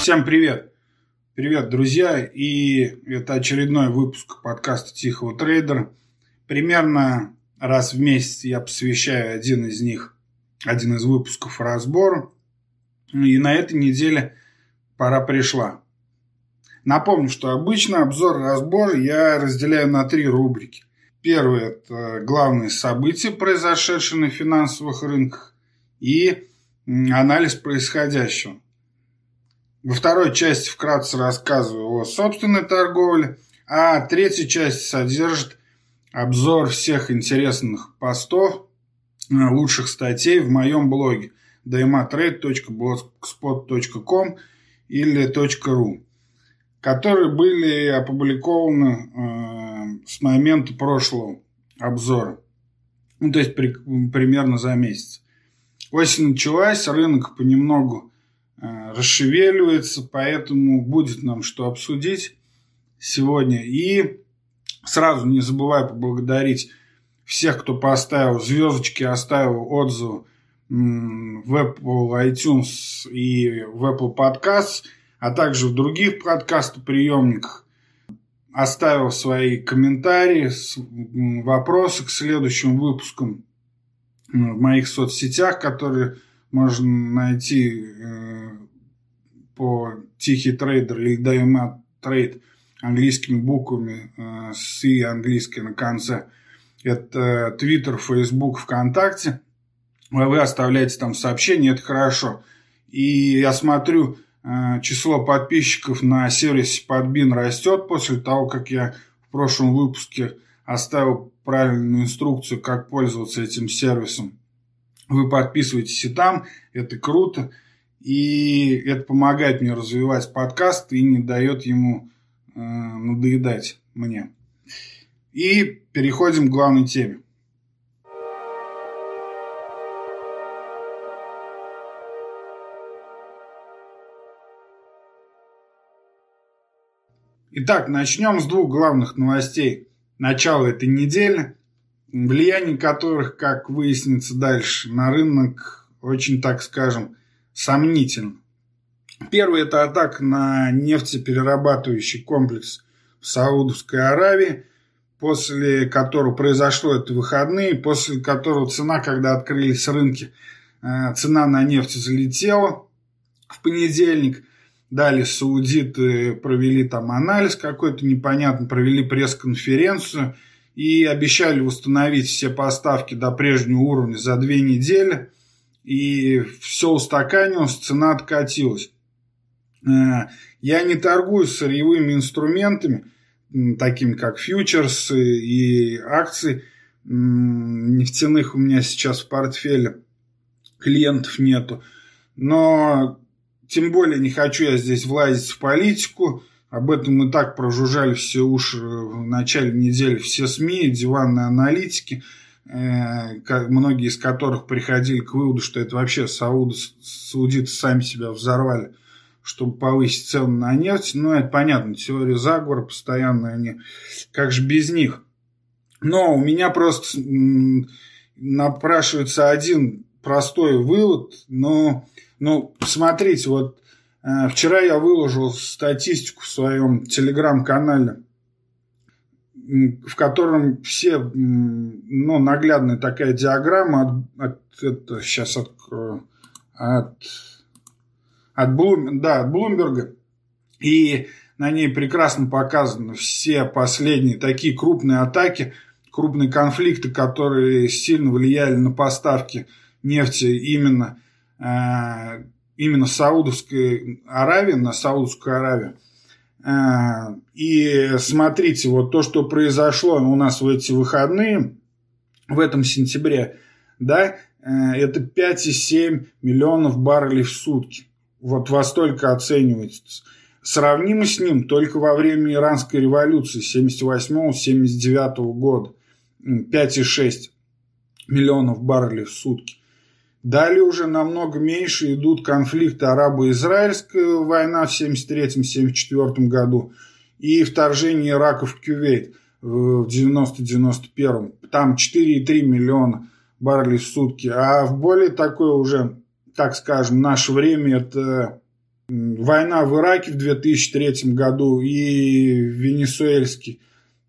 Всем привет! Привет, друзья! И это очередной выпуск подкаста «Тихого трейдера». Примерно раз в месяц я посвящаю один из них, один из выпусков разбору. И на этой неделе пора пришла. Напомню, что обычно обзор-разбор я разделяю на три рубрики. Первое – это главные события, произошедшие на финансовых рынках, и анализ происходящего. Во второй части вкратце рассказываю о собственной торговле, а третья часть содержит обзор всех интересных постов, э, лучших статей в моем блоге dmatrade.blogspot.com или .ru, которые были опубликованы э, с момента прошлого обзора, ну, то есть при, примерно за месяц. Осень началась, рынок понемногу расшевеливается, поэтому будет нам что обсудить сегодня. И сразу не забывай поблагодарить всех, кто поставил звездочки, оставил отзывы в Apple iTunes и в Apple Podcasts, а также в других подкастоприемниках. Оставил свои комментарии, вопросы к следующим выпускам в моих соцсетях, которые можно найти э, по Тихий трейдер или Даймат трейд английскими буквами э, с и английской на конце. Это Twitter, Facebook, ВКонтакте. Вы оставляете там сообщения, это хорошо. И я смотрю, э, число подписчиков на сервисе Подбин растет после того, как я в прошлом выпуске оставил правильную инструкцию, как пользоваться этим сервисом. Вы подписываетесь и там, это круто. И это помогает мне развивать подкаст и не дает ему э, надоедать мне. И переходим к главной теме. Итак, начнем с двух главных новостей начала этой недели влияние которых, как выяснится дальше, на рынок очень, так скажем, сомнительно. Первый – это атака на нефтеперерабатывающий комплекс в Саудовской Аравии, после которого произошло это выходные, после которого цена, когда открылись рынки, э, цена на нефть залетела в понедельник. Далее саудиты провели там анализ какой-то непонятный, провели пресс-конференцию – и обещали установить все поставки до прежнего уровня за две недели. И все устаканилось, цена откатилась. Э, я не торгую сырьевыми инструментами, такими как фьючерсы и акции. Нефтяных у меня сейчас в портфеле клиентов нету. Но тем более не хочу я здесь влазить в политику. Об этом мы так прожужжали все уши в начале недели все СМИ, диванные аналитики, э, многие из которых приходили к выводу, что это вообще сауды, саудиты сами себя взорвали, чтобы повысить цены на нефть. Ну, это понятно, теория заговора постоянно, они, как же без них. Но у меня просто напрашивается один простой вывод, но, ну, смотрите, вот Э, вчера я выложил статистику в своем телеграм-канале, в котором все, ну, наглядная такая диаграмма от, от это, сейчас открою, от, от, Блум, да, от Блумберга. И на ней прекрасно показаны все последние такие крупные атаки, крупные конфликты, которые сильно влияли на поставки нефти именно э, именно Саудовской Аравии, на Саудовскую Аравию. А, и смотрите, вот то, что произошло у нас в эти выходные, в этом сентябре, да, э, это 5,7 миллионов баррелей в сутки. Вот во столько оценивается. Сравнимо с ним только во время Иранской революции 78-79 года. 5,6 миллионов баррелей в сутки. Далее уже намного меньше идут конфликты арабо-израильская война в 1973-1974 году и вторжение Ирака в Кювейт в 90-91. Там 4,3 миллиона баррелей в сутки. А в более такое уже, так скажем, наше время это война в Ираке в 2003 году и венесуэльский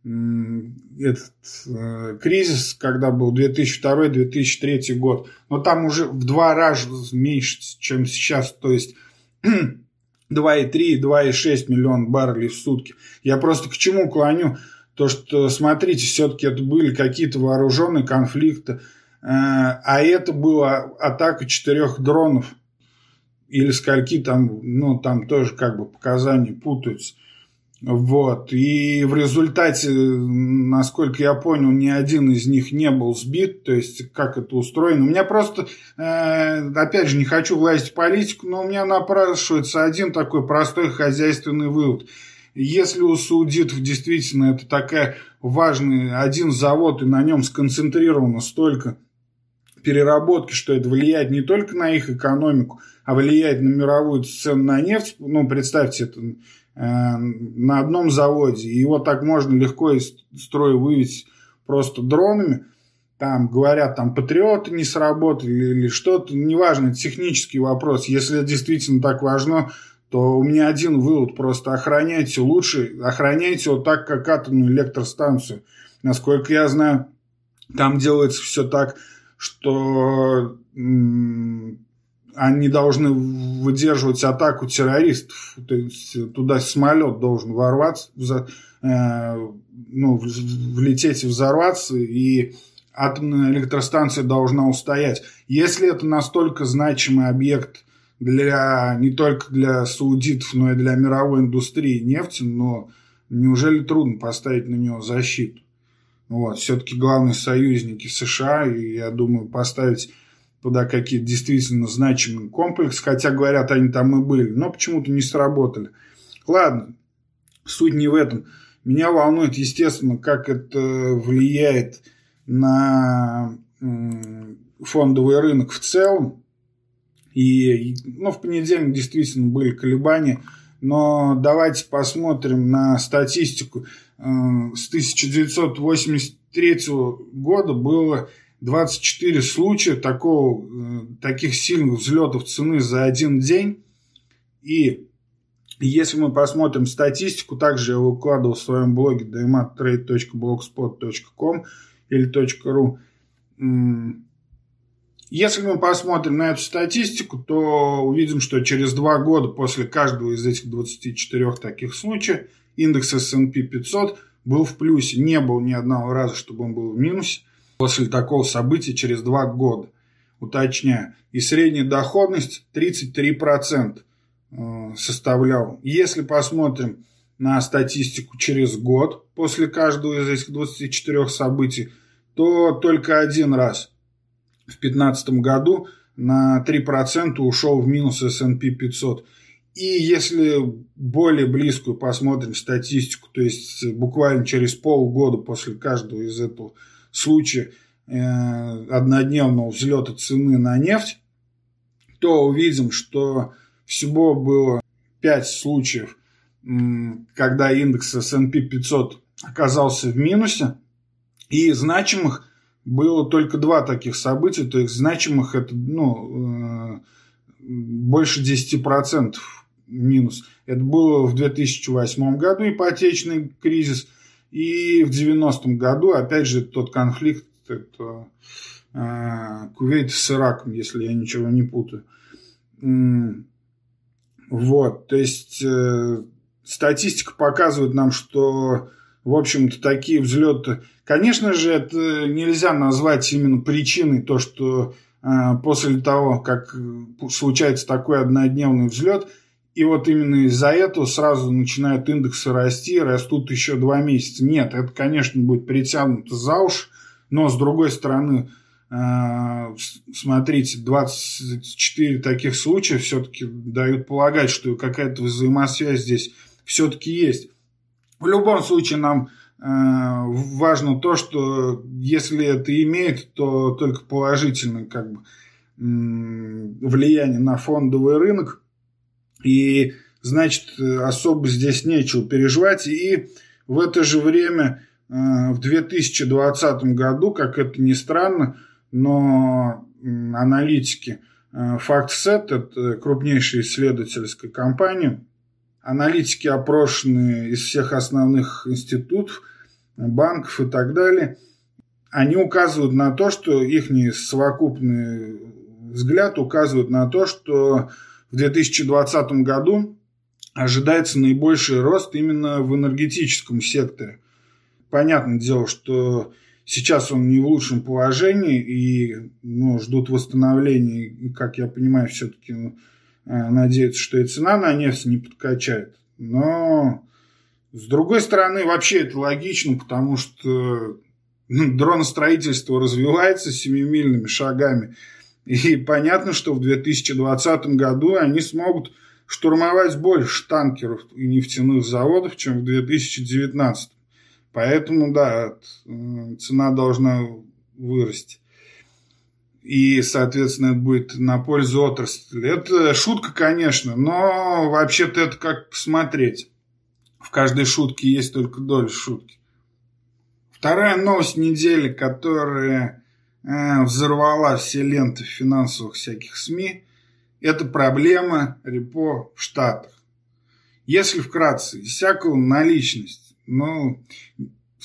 этот э, кризис, когда был 2002-2003 год, но там уже в два раза меньше, чем сейчас, то есть 2,3-2,6 миллиона баррелей в сутки. Я просто к чему клоню? То, что, смотрите, все-таки это были какие-то вооруженные конфликты, э, а это была атака четырех дронов или скольки там, ну, там тоже как бы показания путаются. Вот. И в результате, насколько я понял, ни один из них не был сбит. То есть, как это устроено. У меня просто, э, опять же, не хочу влазить в политику, но у меня напрашивается один такой простой хозяйственный вывод. Если у саудитов действительно это такая важный один завод, и на нем сконцентрировано столько переработки, что это влияет не только на их экономику, а влияет на мировую цену на нефть, ну, представьте, это на одном заводе. И его так можно легко из строя вывести просто дронами. Там говорят, там патриоты не сработали или что-то. Неважно, это технический вопрос. Если это действительно так важно, то у меня один вывод. Просто охраняйте лучше, охраняйте вот так, как атомную электростанцию. Насколько я знаю, там делается все так, что они должны выдерживать атаку террористов. То есть туда самолет должен ворваться, э, ну, влететь и взорваться, и атомная электростанция должна устоять. Если это настолько значимый объект для не только для саудитов, но и для мировой индустрии нефти, но неужели трудно поставить на него защиту? Вот. Все-таки главные союзники США, и я думаю, поставить туда какие-то действительно значимые комплексы, хотя, говорят, они там и были, но почему-то не сработали. Ладно, суть не в этом. Меня волнует, естественно, как это влияет на фондовый рынок в целом. И, ну, в понедельник действительно были колебания, но давайте посмотрим на статистику. Э, с 1983 года было 24 случая такого, э, таких сильных взлетов цены за один день. И если мы посмотрим статистику, также я выкладывал в своем блоге daymattrade.blogspot.com или .ru. Если мы посмотрим на эту статистику, то увидим, что через два года после каждого из этих 24 таких случаев индекс S&P 500 был в плюсе. Не было ни одного раза, чтобы он был в минусе после такого события через два года. Уточняю. И средняя доходность 33% э, составлял. Если посмотрим на статистику через год после каждого из этих 24 событий, то только один раз в 2015 году на 3% ушел в минус S&P 500. И если более близкую посмотрим статистику, то есть буквально через полгода после каждого из этого случае э, однодневного взлета цены на нефть, то увидим, что всего было 5 случаев, когда индекс S&P 500 оказался в минусе, и значимых было только два таких события, то есть значимых это ну, э, больше 10% минус. Это было в 2008 году ипотечный кризис – и в 90-м году, опять же, тот конфликт, это э, Кувейт с Ираком, если я ничего не путаю. Вот, то есть э, статистика показывает нам, что, в общем-то, такие взлеты, конечно же, это нельзя назвать именно причиной то, что э, после того, как случается такой однодневный взлет – и вот именно из-за этого сразу начинают индексы расти, растут еще два месяца. Нет, это, конечно, будет притянуто за уши, но с другой стороны, э, смотрите, 24 таких случая все-таки дают полагать, что какая-то взаимосвязь здесь все-таки есть. В любом случае нам э, важно то, что если это имеет, то только положительное как бы, влияние на фондовый рынок. И, значит, особо здесь нечего переживать. И в это же время, э, в 2020 году, как это ни странно, но аналитики FactSet, это крупнейшая исследовательская компания. Аналитики опрошенные из всех основных институтов, банков и так далее, они указывают на то, что их совокупный взгляд указывает на то, что в 2020 году ожидается наибольший рост именно в энергетическом секторе. Понятное дело, что сейчас он не в лучшем положении и ну, ждут восстановления. И, как я понимаю, все-таки ну, э, надеются, что и цена на нефть не подкачает. Но с другой стороны, вообще это логично, потому что ну, дроностроительство развивается семимильными шагами. И понятно, что в 2020 году они смогут штурмовать больше танкеров и нефтяных заводов, чем в 2019. Поэтому, да, цена должна вырасти. И, соответственно, это будет на пользу отрасли. Это шутка, конечно, но вообще-то это как посмотреть. В каждой шутке есть только доля шутки. Вторая новость недели, которая э, взорвала все ленты финансовых всяких СМИ, это проблема репо в Штатах. Если вкратце, всякую наличность, ну,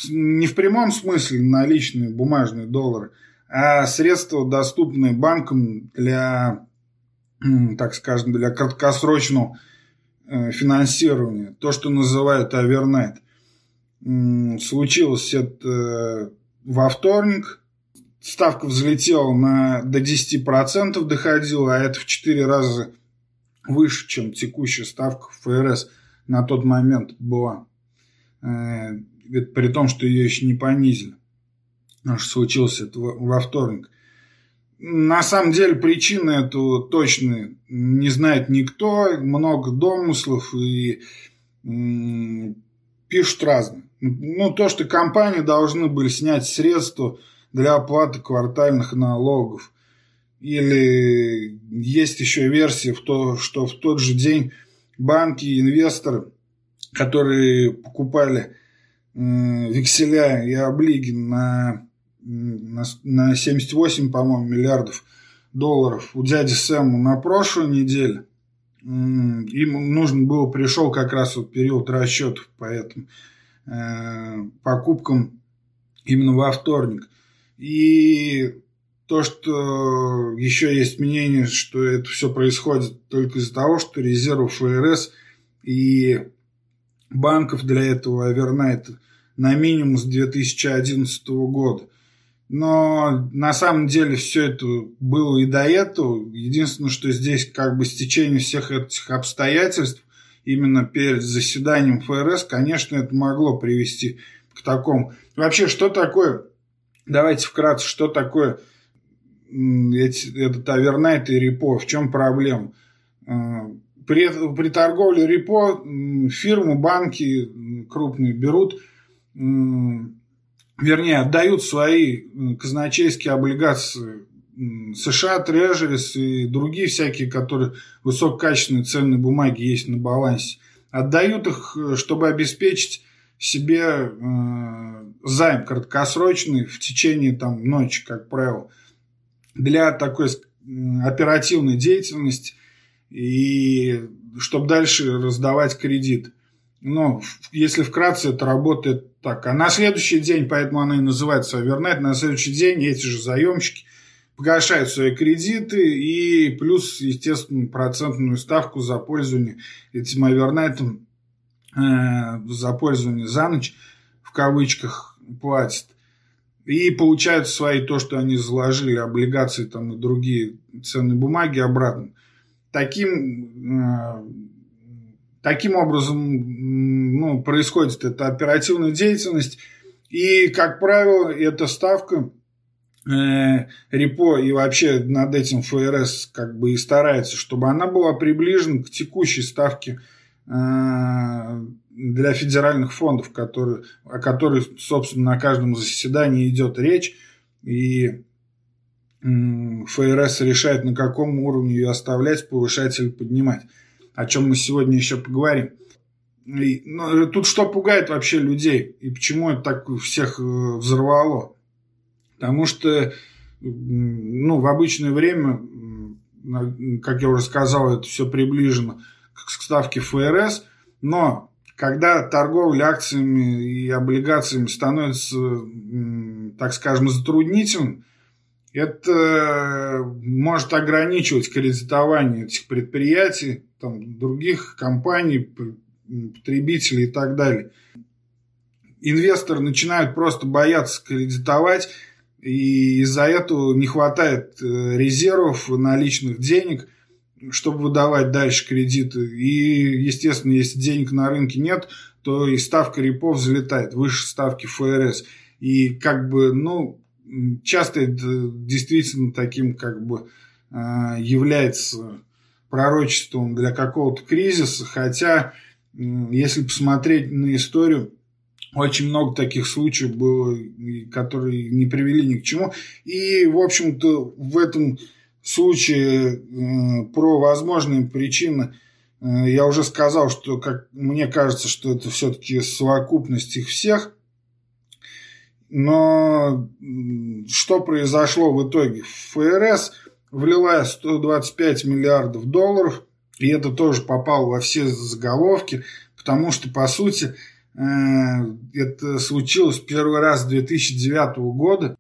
не в прямом смысле наличные бумажные доллары, а средства, доступные банкам для, так скажем, для краткосрочного э, финансирования, то, что называют овернайт. Случилось это э, во вторник, ставка взлетела на, до 10% доходила, а это в 4 раза выше, чем текущая ставка ФРС на тот момент была. Э, при том, что ее еще не понизили. Потому что случилось это во вторник. На самом деле причины эту точно не знает никто. Много домыслов и пишут разные. Ну, то, что компании должны были снять средства для оплаты квартальных налогов. Или есть еще версия, в то, что в тот же день банки и инвесторы, которые покупали векселя и облиги на, на, на 78, по-моему, миллиардов долларов у дяди Сэма на прошлой неделе, им нужно было, пришел как раз вот период расчетов по этим э, покупкам именно во вторник. И то, что еще есть мнение, что это все происходит только из-за того, что резервы ФРС и банков для этого овернайта на минимум с 2011 года. Но на самом деле все это было и до этого. Единственное, что здесь как бы стечение всех этих обстоятельств именно перед заседанием ФРС, конечно, это могло привести к такому. Вообще, что такое Давайте вкратце, что такое этот овернайт и репо, в чем проблема? А, при, при торговле репо фирмы, банки крупные берут, вернее, отдают свои казначейские облигации США, Трежерис и другие всякие, которые высококачественные ценные бумаги есть на балансе. Отдают их, э, чтобы обеспечить себе э, займ краткосрочный в течение там, ночи, как правило, для такой оперативной деятельности и чтобы дальше раздавать кредит. Но если вкратце, это работает так. А на следующий день, поэтому она и называется овернайт, на следующий день эти же заемщики погашают свои кредиты и плюс, естественно, процентную ставку за пользование этим овернайтом за пользование за ночь, в кавычках, платят. И получают свои, то, что они заложили, облигации там, и другие ценные бумаги обратно. Таким, э, таким образом ну, происходит эта оперативная деятельность. И, как правило, эта ставка э, репо и вообще над этим ФРС как бы и старается, чтобы она была приближена к текущей ставке Э, для федеральных фондов, которые, о которых, собственно, на каждом заседании идет речь, и ФРС решает, на каком уровне ее оставлять, повышать или поднимать, о чем мы сегодня еще поговорим. И, ну, тут что пугает вообще людей, и почему это так всех э, взорвало? Потому что ну, в обычное время как я уже сказал, это все приближено к ставке ФРС, но когда торговля акциями и облигациями становится, так скажем, затруднительным, это может ограничивать кредитование этих предприятий, там, других компаний, потребителей и так далее. Инвесторы начинают просто бояться кредитовать, и из-за этого не хватает э, резервов, наличных денег, чтобы выдавать дальше кредиты. И, естественно, если денег на рынке нет, то и ставка репо взлетает выше ставки ФРС. И как бы, ну, часто это действительно таким как бы а, является пророчеством для какого-то кризиса, хотя если посмотреть на историю, очень много таких случаев было, которые не привели ни к чему. И, в общем-то, в этом случае про возможные причины э, я уже сказал, что как мне кажется, что это все-таки совокупность их всех. Но что произошло в итоге? ФРС влила 125 миллиардов долларов, и это тоже попало во все заголовки, потому что, по сути, э, это случилось первый раз с 2009 года.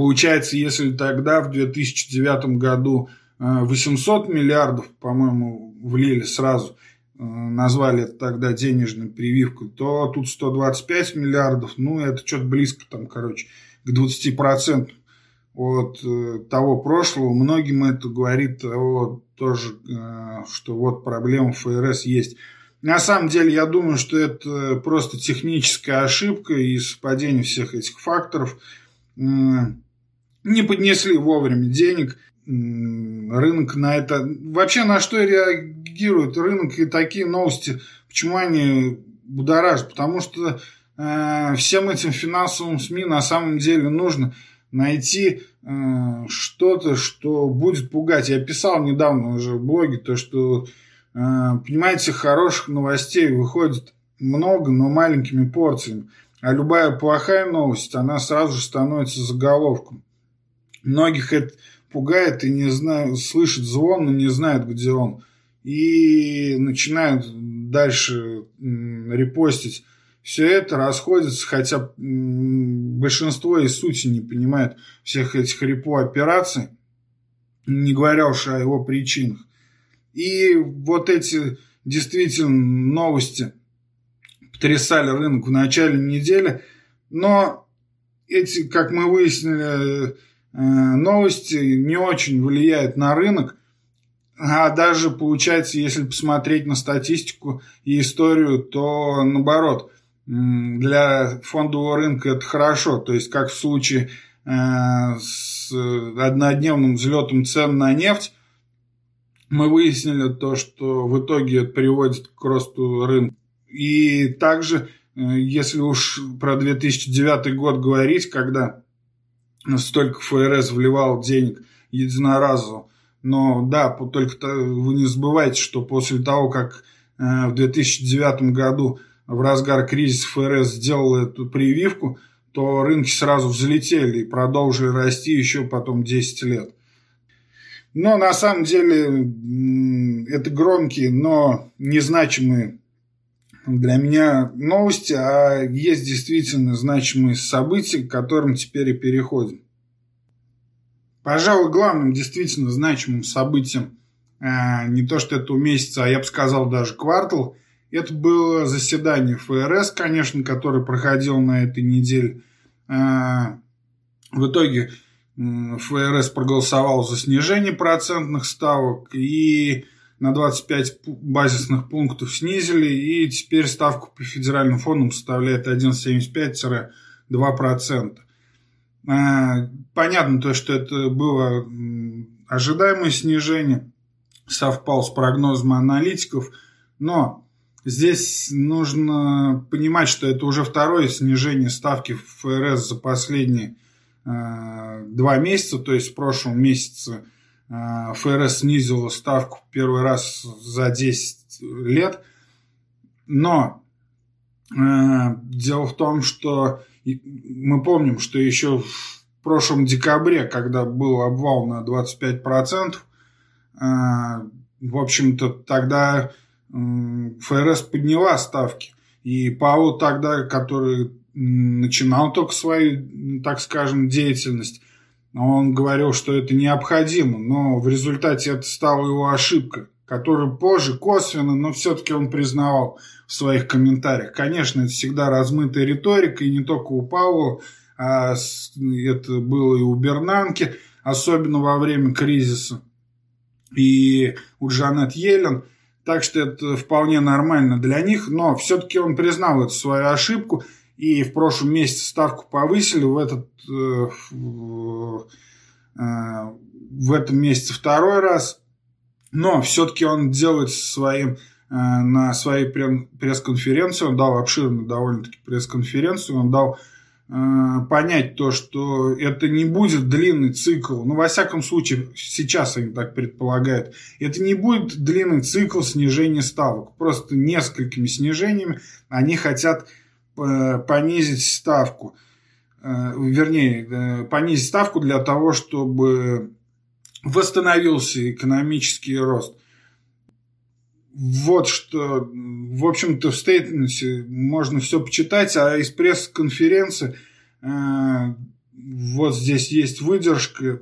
Получается, если тогда, в 2009 году, 800 миллиардов, по-моему, влили сразу – Э, назвали это тогда денежной прививкой, то тут 125 миллиардов, ну, это что-то близко там, короче, к 20% от э, того прошлого. Многим это говорит о, тоже, э, что вот проблема ФРС есть. На самом деле, я думаю, что это просто техническая ошибка и совпадение всех этих факторов. Не поднесли вовремя денег – рынок на это... Вообще на что реагирует рынок и такие новости, почему они будоражат? Потому что э, всем этим финансовым СМИ на самом деле нужно найти э, что-то, что будет пугать. Я писал недавно уже в блоге, то что, э, понимаете, хороших новостей выходит много, но маленькими порциями. А любая плохая новость, она сразу же становится заголовком. Многих это пугает и не знает, слышит звон, но не знает, где он. И начинают дальше репостить все это, расходится, хотя большинство из сути не понимает всех этих репо операций, не говоря уж о его причинах. И вот эти действительно новости потрясали рынок в начале недели, но эти, как мы выяснили, новости не очень влияют на рынок, а даже получается, если посмотреть на статистику и историю, то наоборот, для фондового рынка это хорошо. То есть, как в случае э, с однодневным взлетом цен на нефть, мы выяснили то, что в итоге это приводит к росту рынка. И также, э, если уж про 2009 год говорить, когда столько ФРС вливал денег единоразово. Но да, только вы не забывайте, что после того, как э, в 2009 году в разгар кризиса ФРС сделал эту прививку, то рынки сразу взлетели и продолжили расти еще потом 10 лет. Но на самом деле это громкие, но незначимые для меня новости, а есть действительно значимые события, к которым теперь и переходим. Пожалуй, главным действительно значимым событием э, не то, что этого месяца, а я бы сказал даже квартал, это было заседание ФРС, конечно, которое проходило на этой неделе. Э, в итоге ФРС проголосовал за снижение процентных ставок и на 25 базисных пунктов снизили, и теперь ставку по федеральным фондам составляет 1,75-2%. А, понятно то, что это было ожидаемое снижение, совпал с прогнозом аналитиков, но здесь нужно понимать, что это уже второе снижение ставки ФРС за последние э, два месяца, то есть в прошлом месяце ФРС снизила ставку первый раз за 10 лет. Но э, дело в том, что мы помним, что еще в прошлом декабре, когда был обвал на 25%, э, в общем-то, тогда ФРС подняла ставки. И Паул тогда, который начинал только свою, так скажем, деятельность, он говорил, что это необходимо, но в результате это стало его ошибкой, которую позже косвенно, но все-таки он признавал в своих комментариях. Конечно, это всегда размытая риторика, и не только у Пауэлла, а это было и у Бернанки, особенно во время кризиса, и у Джанет Йеллен. Так что это вполне нормально для них, но все-таки он признал эту свою ошибку – и в прошлом месяце ставку повысили, в этот э, э, в этом месяце второй раз, но все-таки он делает своим э, на своей пресс-конференции, он дал обширную довольно-таки пресс-конференцию, он дал понять то, что это не будет длинный цикл, ну, во всяком случае, сейчас они так предполагают, это не будет длинный цикл снижения ставок, просто несколькими снижениями они хотят понизить ставку, э, вернее, э, понизить ставку для того, чтобы восстановился экономический рост. Вот что, в общем-то, в стейтменте можно все почитать, а из пресс-конференции вот здесь есть выдержка.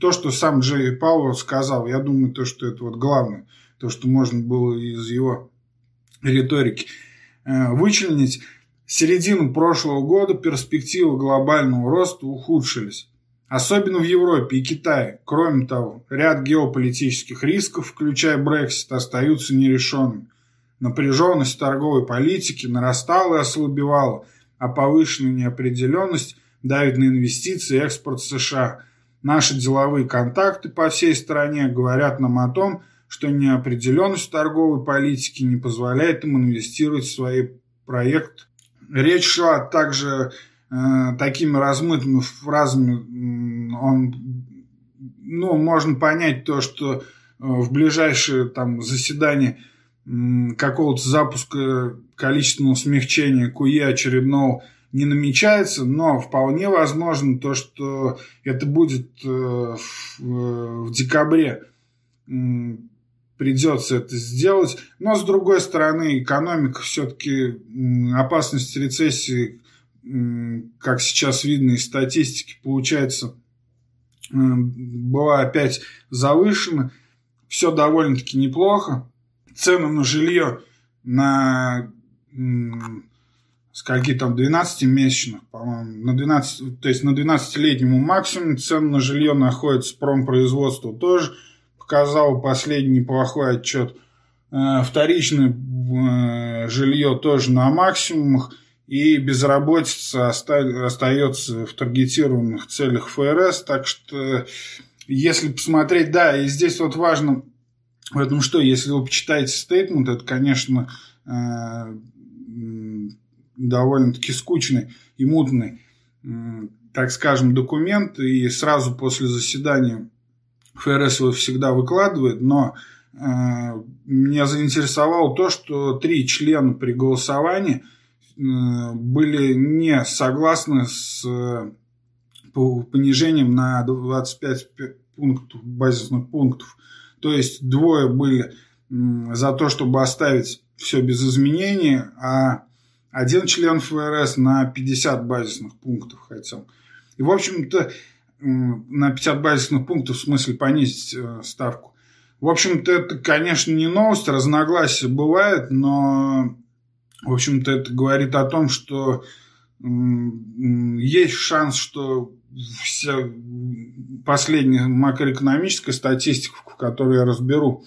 То, что сам Джей Пауэлл сказал, я думаю, то, что это вот главное, то, что можно было из его риторики – Э, вычленить, середину прошлого года перспективы глобального роста ухудшились. Особенно в Европе и Китае. Кроме того, ряд геополитических рисков, включая Брексит, остаются нерешенными. Напряженность торговой политики нарастала и ослабевала, а повышенная неопределенность давит на инвестиции и экспорт США. Наши деловые контакты по всей стране говорят нам о том, что неопределенность торговой политики не позволяет им инвестировать в свои проекты. Речь шла также э, такими размытыми фразами. Он, ну, можно понять то, что э, в ближайшее там заседание э, какого-то запуска количественного смягчения КУЕ очередного не намечается, но вполне возможно то, что это будет э, в, в декабре придется это сделать. Но, с другой стороны, экономика все-таки опасность рецессии, как сейчас видно из статистики, получается, была опять завышена. Все довольно-таки неплохо. Цены на жилье на скольки там 12-месячных, по-моему, на 12, то есть на 12-летнему максимум цены на жилье находятся промпроизводство тоже – показал последний неплохой отчет. Э, вторичное э, жилье тоже на максимумах. И безработица остается в таргетированных целях ФРС. Так что, если посмотреть, да, и здесь вот важно, в этом что, если вы почитаете стейтмент, это, конечно, э, довольно-таки скучный и мутный, так скажем, документ. И сразу после заседания ФРС его всегда выкладывает, но э, меня заинтересовало то, что три члена при голосовании э, были не согласны с э, понижением на 25 пунктов, базисных пунктов. То есть двое были за то, чтобы оставить все без изменений, а один член ФРС на 50 базисных пунктов хотел. И, в общем-то, на 50 базисных пунктов, в смысле понизить э, ставку. В общем-то, это, конечно, не новость, разногласия бывает, но, в общем-то, это говорит о том, что есть шанс, что вся последняя макроэкономическая статистика, которую я разберу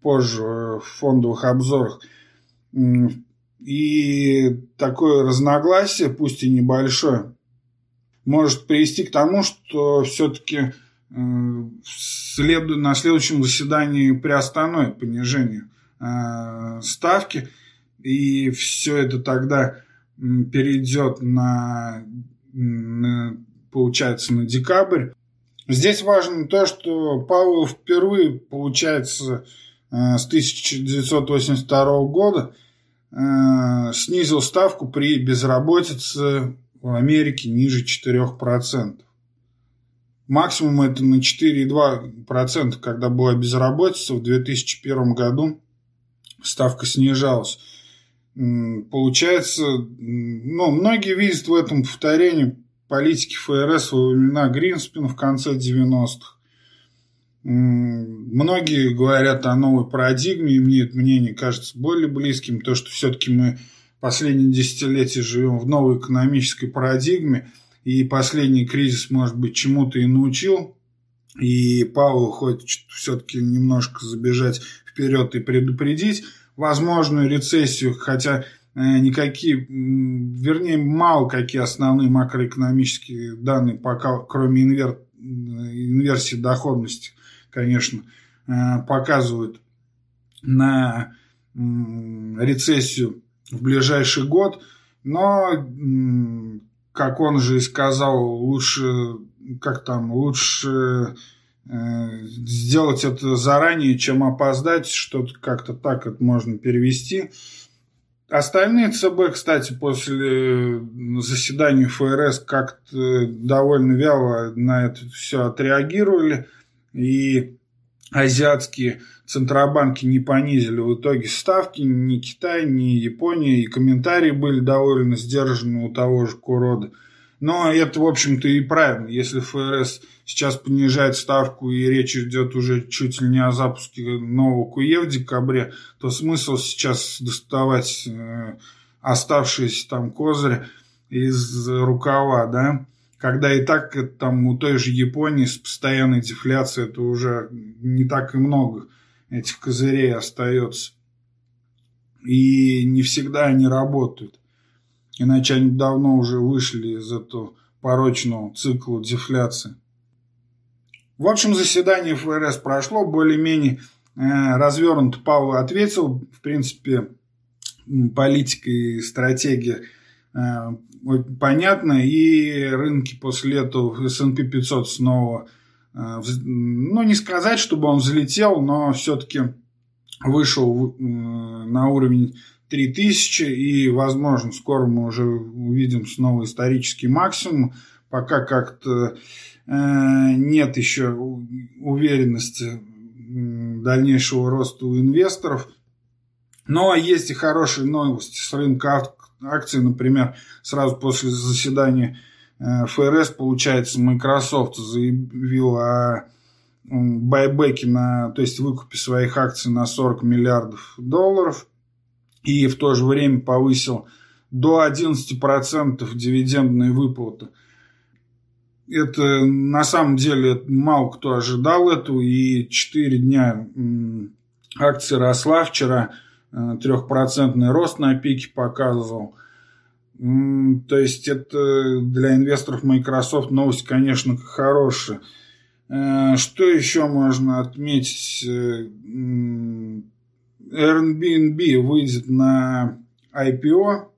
позже в фондовых обзорах, и такое разногласие, пусть и небольшое, может привести к тому, что все-таки э, на следующем заседании приостановит понижение э, ставки, и все это тогда перейдет на, на, получается, на декабрь. Здесь важно то, что Пауэлл впервые, получается, э, с 1982 года снизил ставку при безработице в Америке ниже 4%. максимум это на 4,2%, когда была безработица в 2001 году ставка снижалась. Получается, ну, многие видят в этом повторение политики ФРС во времена Гринспена в конце 90-х. Многие говорят о новой парадигме, и мне это мнение кажется более близким, то, что все-таки мы последние десятилетия живем в новой экономической парадигме, и последний кризис, может быть, чему-то и научил, и Пауэлл хочет все-таки немножко забежать вперед и предупредить возможную рецессию, хотя э, никакие, вернее, мало какие основные макроэкономические данные пока, кроме инвер, инверсии доходности, конечно, э, показывают на рецессию в ближайший год, но, как он же и сказал, лучше, как там, лучше Э, сделать это заранее, чем опоздать, что-то как-то так это можно перевести. Остальные ЦБ, кстати, после заседания ФРС как-то довольно вяло на это все отреагировали, и азиатские центробанки не понизили в итоге ставки, ни Китай, ни Япония, и комментарии были довольно сдержаны у того же Курода – но это, в общем-то, и правильно. Если ФРС сейчас понижает ставку и речь идет уже чуть ли не о запуске нового КУЕ в декабре, то смысл сейчас доставать э, оставшиеся там козыри из рукава, да, когда и так там у той же Японии с постоянной дефляцией это уже не так и много этих козырей остается. И не всегда они работают. Иначе они давно уже вышли из этого порочного цикла дефляции. В общем, заседание ФРС прошло более-менее э, развернуто. Павел ответил. В принципе, политика и стратегия э, понятна. И рынки после этого S&P 500 снова, ну, не сказать, чтобы он взлетел, но все-таки вышел на уровень 3000, и, возможно, скоро мы уже увидим снова исторический максимум, пока как-то э, нет еще уверенности дальнейшего роста у инвесторов. Но есть и хорошие новости с рынка акций, например, сразу после заседания э, ФРС, получается, Microsoft заявил о байбеке, на, то есть выкупе своих акций на 40 миллиардов долларов – и в то же время повысил до 11% дивидендные выплаты. Это на самом деле мало кто ожидал этого, и 4 дня акция росла. Вчера э, трехпроцентный рост на пике показывал. То есть это для инвесторов Microsoft новость, конечно, хорошая. Э, что еще можно отметить? Э, Airbnb выйдет на IPO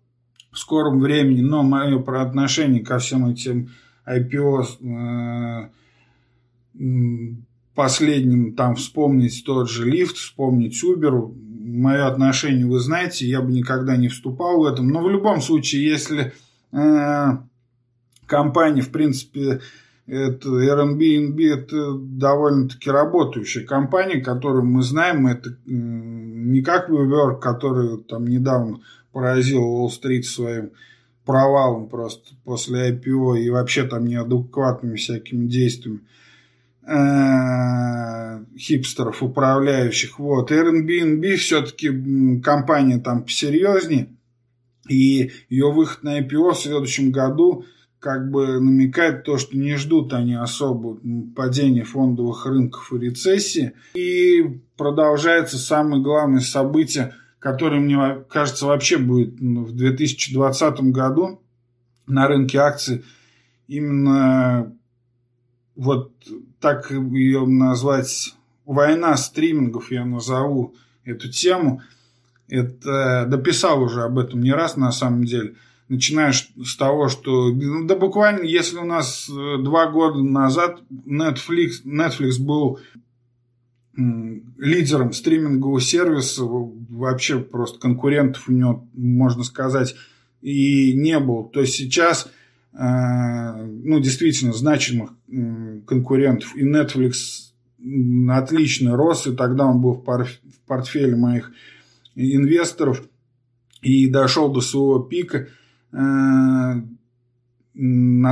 в скором времени, но мое отношение ко всем этим IPO последним, там вспомнить тот же лифт, вспомнить Uber, мое отношение вы знаете, я бы никогда не вступал в этом, но в любом случае, если э, компания, в принципе, это Airbnb это довольно-таки работающая компания, которую мы знаем. Это не как WeWork, который там недавно поразил Уолл-стрит своим провалом просто после IPO и вообще там неадекватными всякими действиями э, хипстеров, управляющих. Вот. Airbnb все-таки компания там посерьезнее. И ее выход на IPO в следующем году – как бы намекает то, что не ждут они особо падения фондовых рынков и рецессии. И продолжается самое главное событие, которое, мне кажется, вообще будет в 2020 году на рынке акций. Именно вот так ее назвать война стримингов, я назову эту тему. Это дописал уже об этом не раз на самом деле – начинаешь с того, что ну, да буквально, если у нас э, два года назад Netflix, Netflix был лидером стримингового сервиса, вообще просто конкурентов у него, можно сказать, и не было, то сейчас ну, действительно значимых конкурентов. И Netflix отлично рос, и тогда он был в портфеле моих инвесторов и дошел до своего пика. На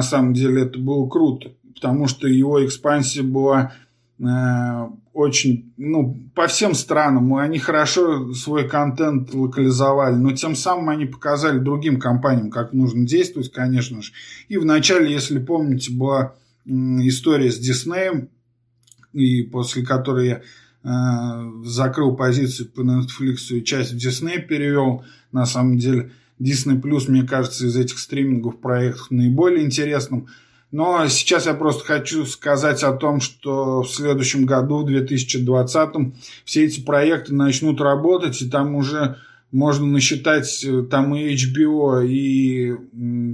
самом деле это было круто, потому что его экспансия была очень, ну, по всем странам. Они хорошо свой контент локализовали, но тем самым они показали другим компаниям, как нужно действовать, конечно же. И вначале, если помните, была история с Диснеем, и после которой я э, закрыл позицию по Netflix и часть в Disney перевел. На самом деле, Disney Plus, мне кажется, из этих стриминговых проектов наиболее интересным – но сейчас я просто хочу сказать о том, что в следующем году, в 2020, все эти проекты начнут работать, и там уже можно насчитать э, там и HBO, и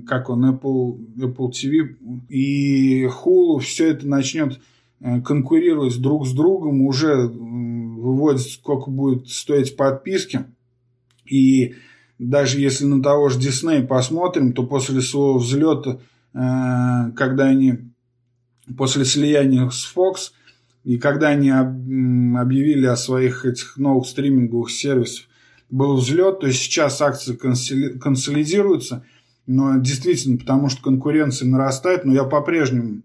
как он, Apple, Apple TV, и Hulu, все это начнет э, конкурировать друг с другом, уже выводит, сколько будет стоить подписки. И даже если на того же Disney посмотрим, то после своего взлета когда они после слияния с Fox и когда они объявили о своих этих новых стриминговых сервисах, был взлет, то есть сейчас акции консолидируются, но действительно, потому что конкуренция нарастает, но я по-прежнему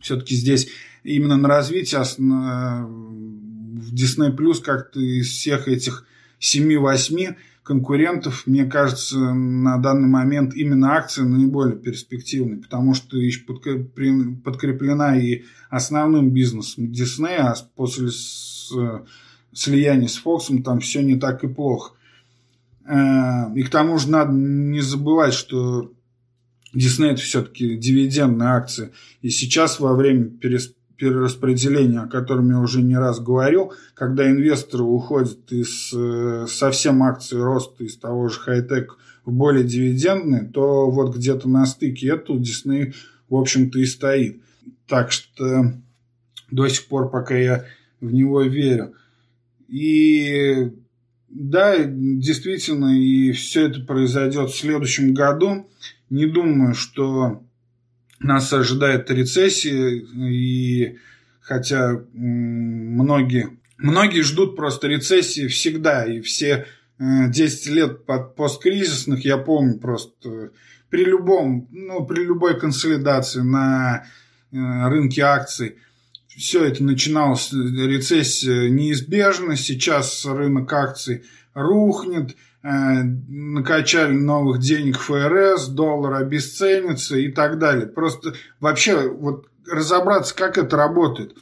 все-таки здесь именно на развитие в Disney Plus как-то из всех этих 7-8 конкурентов, мне кажется, на данный момент именно акция наиболее перспективной, потому что еще подкреплена и основным бизнесом Disney, а после слияния с Fox там все не так и плохо. Э, и к тому же надо не забывать, что Disney это все-таки дивидендная акция. И сейчас во время пересмотра перераспределения, о котором я уже не раз говорил, когда инвесторы уходят из э, совсем акций роста из того же хай-тек в более дивидендные, то вот где-то на стыке этого Disney, в общем-то, и стоит. Так что до сих пор пока я в него верю. И да, действительно, и все это произойдет в следующем году. Не думаю, что нас ожидает рецессия, и хотя многие, многие ждут просто рецессии всегда, и все 10 э, лет под посткризисных, я помню просто при любом, ну, при любой консолидации на э, рынке акций, все это начиналось, рецессия неизбежна, сейчас рынок акций рухнет, Э, накачали новых денег ФРС, доллар обесценится и так далее. Просто вообще вот разобраться, как это работает.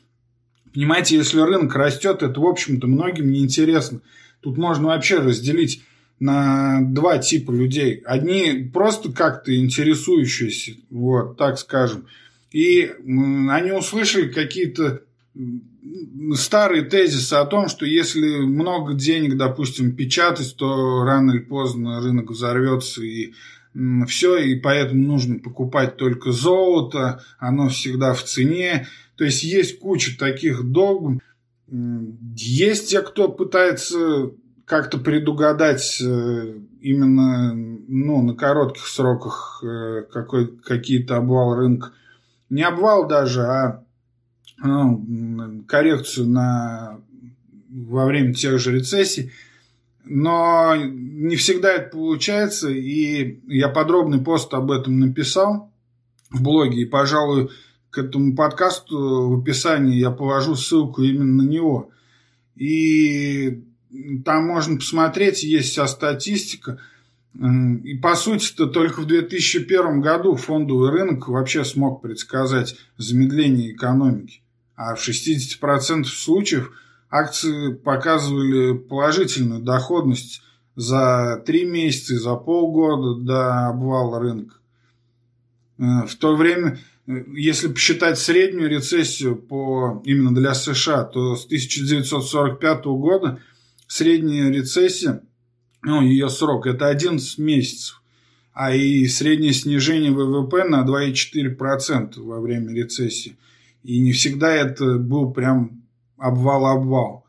Понимаете, если рынок растет, это, в общем-то, многим неинтересно. Тут можно вообще разделить на два типа людей. Одни просто как-то интересующиеся, вот, так скажем. И они услышали какие-то старые тезисы о том, что если много денег, допустим, печатать, то рано или поздно рынок взорвется и все, и поэтому нужно покупать только золото, оно всегда в цене. То есть есть куча таких догм. Есть те, кто пытается как-то предугадать э, именно ну, на коротких сроках э, какой, какие-то обвал рынка. Не обвал даже, а ну, коррекцию на, во время тех же рецессий. Но не всегда это получается, и я подробный пост об этом написал в блоге, и, пожалуй, к этому подкасту в описании я положу ссылку именно на него. И там можно посмотреть, есть вся статистика. И по сути-то только в 2001 году фондовый рынок вообще смог предсказать замедление экономики а в 60% случаев акции показывали положительную доходность за 3 месяца и за полгода до обвала рынка. Э, в то время, э, если посчитать среднюю рецессию по, именно для США, то с 1945 года средняя рецессия, ну, ее срок, это 11 месяцев, а и среднее снижение ВВП на 2,4% во время рецессии – и не всегда это был прям обвал-обвал.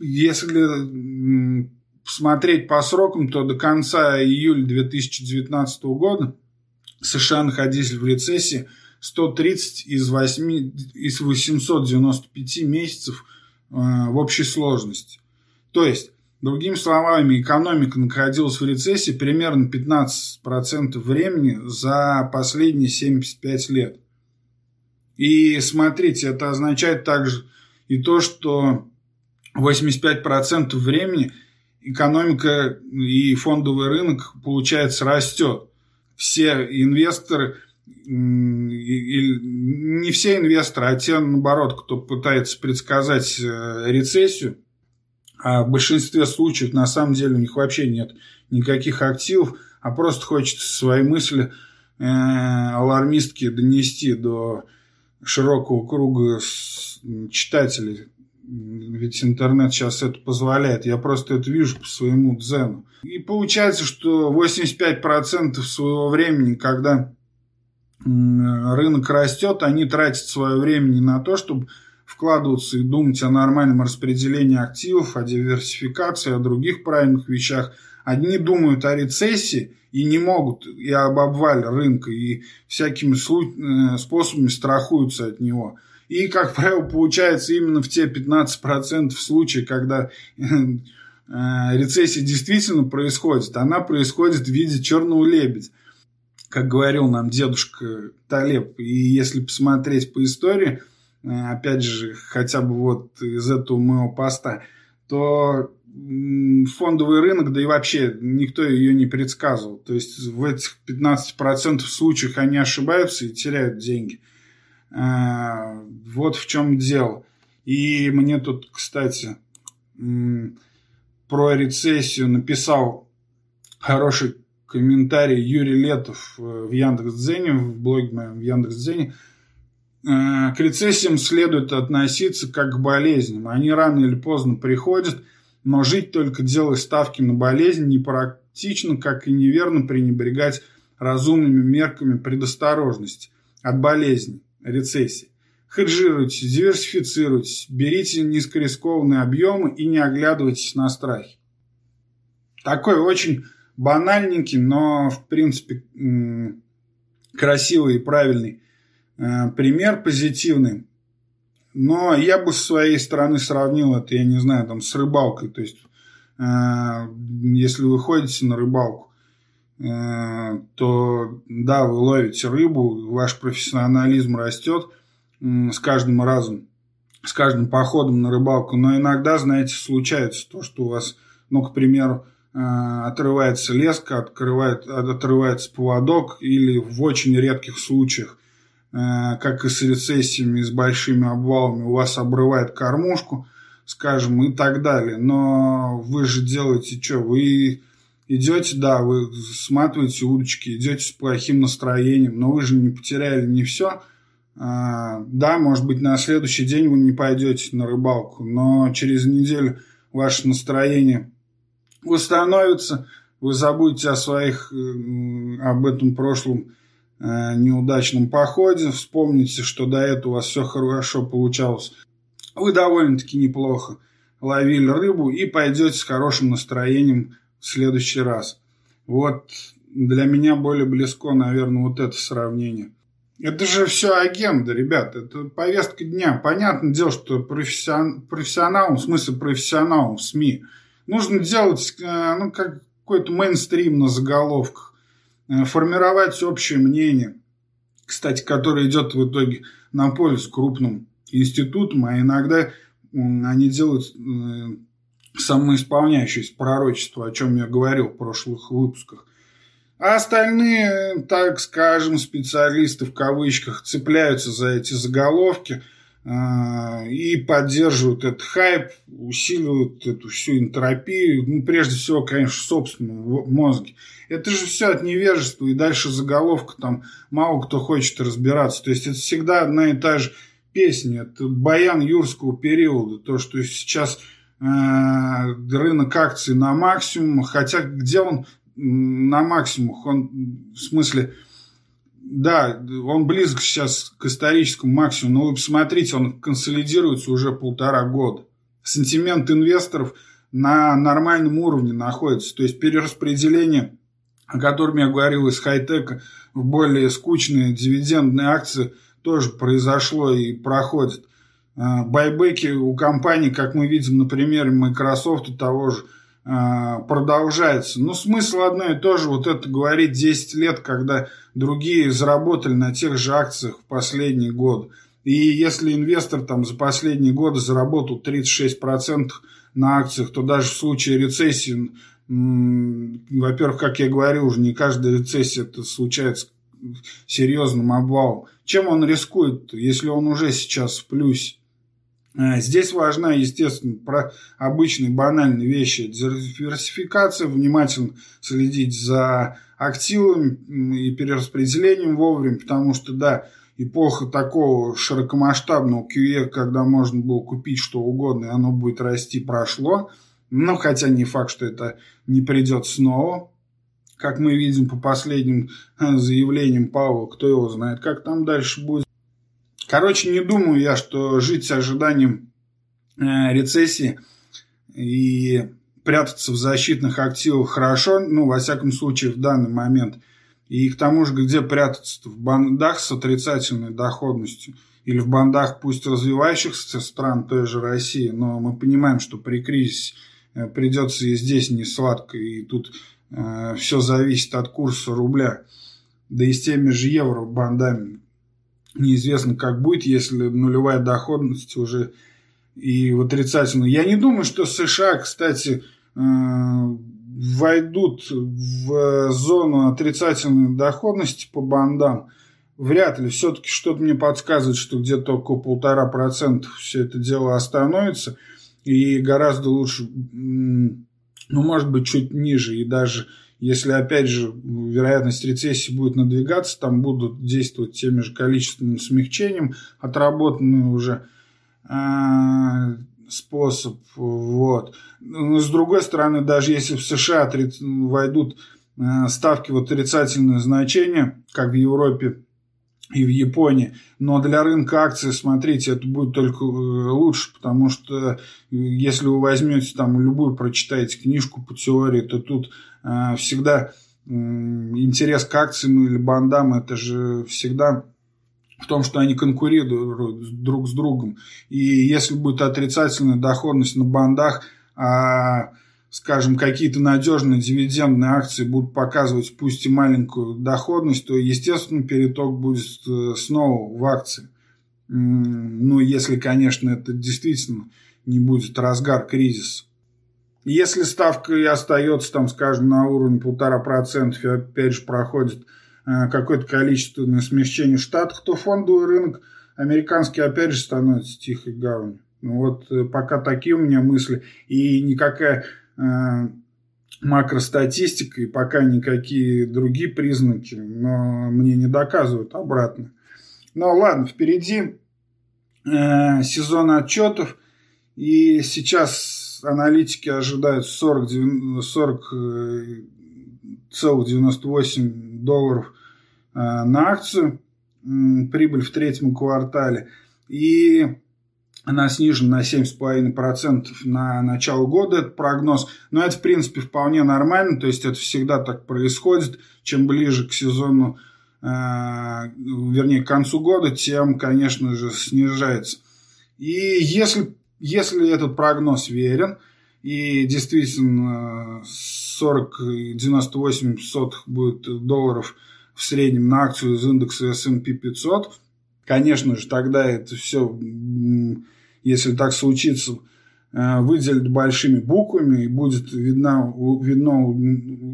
Если смотреть по срокам, то до конца июля 2019 года США находились в рецессии 130 из, 8, из 895 месяцев э, в общей сложности. То есть, другими словами, экономика находилась в рецессии примерно 15% времени за последние 75 лет. И смотрите, это означает также и то, что 85% времени экономика и фондовый рынок, получается, растет. Все инвесторы, не все инвесторы, а те, наоборот, кто пытается предсказать э, рецессию, а в большинстве случаев на самом деле у них вообще нет никаких активов, а просто хочется свои мысли э, алармистки донести до широкого круга читателей. Ведь интернет сейчас это позволяет. Я просто это вижу по своему дзену. И получается, что 85% своего времени, когда рынок растет, они тратят свое время не на то, чтобы вкладываться и думать о нормальном распределении активов, о диверсификации, о других правильных вещах. Одни думают о рецессии и не могут, и об обвале рынка, и всякими э, способами страхуются от него. И, как правило, получается именно в те 15% случаев, когда э, рецессия действительно происходит, она происходит в виде черного лебедя как говорил нам дедушка Талеб. И если посмотреть по истории, э, опять же, хотя бы вот из этого моего поста, то фондовый рынок, да и вообще никто ее не предсказывал. То есть в этих 15% случаев они ошибаются и теряют деньги. Э, вот в чем дело. И мне тут, кстати, про рецессию написал хороший комментарий Юрий Летов э, в Яндекс.Дзене, в блоге моем в Яндекс.Дзене. Э, к рецессиям следует относиться как к болезням. Они рано или поздно приходят, но жить только делая ставки на болезнь непрактично, как и неверно пренебрегать разумными мерками предосторожности от болезни, рецессии. Хеджируйте, диверсифицируйтесь, берите низкорискованные объемы и не оглядывайтесь на страхи. Такой очень банальненький, но в принципе красивый и правильный э, пример, позитивный. Но я бы с своей стороны сравнил это, я не знаю, там с рыбалкой. То есть, э, если вы ходите на рыбалку, э, то да, вы ловите рыбу, ваш профессионализм растет с каждым разом, с каждым походом на рыбалку. Но иногда, знаете, случается то, что у вас, ну, к примеру, Э, отрывается леска, открывает, отрывается поводок или в очень редких случаях, э, как и с рецессиями, с большими обвалами, у вас обрывает кормушку, скажем, и так далее. Но вы же делаете что? Вы идете, да, вы сматываете удочки, идете с плохим настроением, но вы же не потеряли не все. Э, да, может быть, на следующий день вы не пойдете на рыбалку, но через неделю ваше настроение восстановится, вы забудете о своих, э, об этом прошлом э, неудачном походе, вспомните, что до этого у вас все хорошо получалось. Вы довольно-таки неплохо ловили рыбу и пойдете с хорошим настроением в следующий раз. Вот для меня более близко, наверное, вот это сравнение. Это же все агенда, ребят, это повестка дня. Понятное дело, что профессион... профессионалам, в смысле профессионалам в СМИ – Нужно делать э, ну, как какой-то мейнстрим на заголовках, э, формировать общее мнение, кстати, которое идет в итоге на пользу крупным институтам, а иногда они делают э, самоисполняющееся пророчество, о чем я говорил в прошлых выпусках. А остальные, так скажем, специалисты в кавычках цепляются за эти заголовки – и поддерживают этот хайп, усиливают эту всю энтропию, ну, прежде всего, конечно, в собственном мозге. Это же все от невежества, и дальше заголовка там мало кто хочет разбираться. То есть это всегда одна и та же песня, это баян юрского периода, то, что сейчас э, рынок акций на максимум, хотя где он на максимумах, он в смысле да, он близок сейчас к историческому максимуму, но вы посмотрите, он консолидируется уже полтора года. Сентимент инвесторов на нормальном уровне находится. То есть перераспределение о котором я говорил из хай-тека, в более скучные дивидендные акции тоже произошло и проходит. А, байбеки у компаний, как мы видим на примере Microsoft того же, продолжается. Но смысл одно и то же, вот это говорить 10 лет, когда другие заработали на тех же акциях в последние годы. И если инвестор там за последние годы заработал 36% на акциях, то даже в случае рецессии, во-первых, как я говорил, уже не каждая рецессия это случается серьезным обвалом. Чем он рискует, если он уже сейчас в плюсе? Э, здесь важна, естественно, про обычные банальные вещи. Диверсификация, внимательно следить за активами и перераспределением вовремя, потому что, да, эпоха такого широкомасштабного QE, когда можно было купить что угодно, и оно будет расти, прошло. Но хотя не факт, что это не придет снова. Как мы видим по последним э, заявлениям Павла, кто его знает, как там дальше будет. Короче, не думаю я, что жить с ожиданием э, рецессии и прятаться в защитных активах хорошо, ну, во всяком случае, в данный момент. И к тому же, где прятаться? В бандах с отрицательной доходностью или в бандах, пусть развивающихся стран той же России, но мы понимаем, что при кризисе э, придется и здесь не сладко, и тут э, все зависит от курса рубля. Да и с теми же евро бандами неизвестно, как будет, если нулевая доходность уже и в отрицательную. Я не думаю, что США, кстати, э, войдут в зону отрицательной доходности по бандам. Вряд ли. Все-таки что-то мне подсказывает, что где-то около полтора процента все это дело остановится. И гораздо лучше, ну, может быть, чуть ниже. И даже если, опять же, вероятность рецессии будет надвигаться, там будут действовать теми же количественным смягчением, отработанный уже э, способ. Вот. Но, с другой стороны, даже если в США войдут э, ставки в отрицательное значение, как в Европе и в Японии. Но для рынка акций, смотрите, это будет только э, лучше, потому что э, если вы возьмете там любую, прочитаете книжку по теории, то тут э, всегда э, интерес к акциям или бандам, это же всегда в том, что они конкурируют друг с другом. И если будет отрицательная доходность на бандах, а скажем, какие-то надежные дивидендные акции будут показывать пусть и маленькую доходность, то, естественно, переток будет э, снова в акции. Ну, если, конечно, это действительно не будет разгар кризиса. Если ставка и остается, там, скажем, на уровне полтора процента, и опять же проходит э, какое-то количественное смещение в Штатах, то фондовый рынок американский опять же становится тихой гаванью. Ну вот э, пока такие у меня мысли. И никакая Э, макростатистика и пока никакие другие признаки, но мне не доказывают обратно. Но ладно, впереди э, сезон отчетов, и сейчас аналитики ожидают 40,98 40, 98 э, долларов э, на акцию, прибыль в третьем квартале. И она снижена на 7,5% на начало года, это прогноз. Но это, в принципе, вполне нормально, то есть это всегда так происходит. Чем ближе к сезону, э, вернее, к концу года, тем, конечно же, снижается. И если, если этот прогноз верен, и действительно 40,98 будет долларов в среднем на акцию из индекса S&P 500, конечно же, тогда это все если так случится, э, выделят большими буквами и будет видно, видно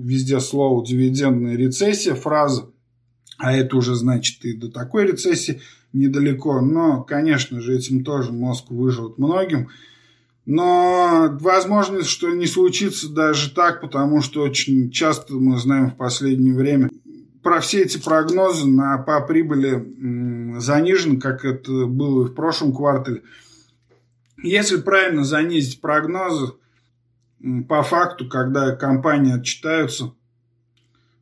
везде слово «дивидендная рецессия», фраза, а это уже значит и до такой рецессии недалеко. Но, конечно же, этим тоже мозг выживет многим. Но возможность, что не случится даже так, потому что очень часто мы знаем в последнее время про все эти прогнозы на, по прибыли занижены, как это было в прошлом квартале. Если правильно занизить прогнозы, по факту, когда компании отчитаются,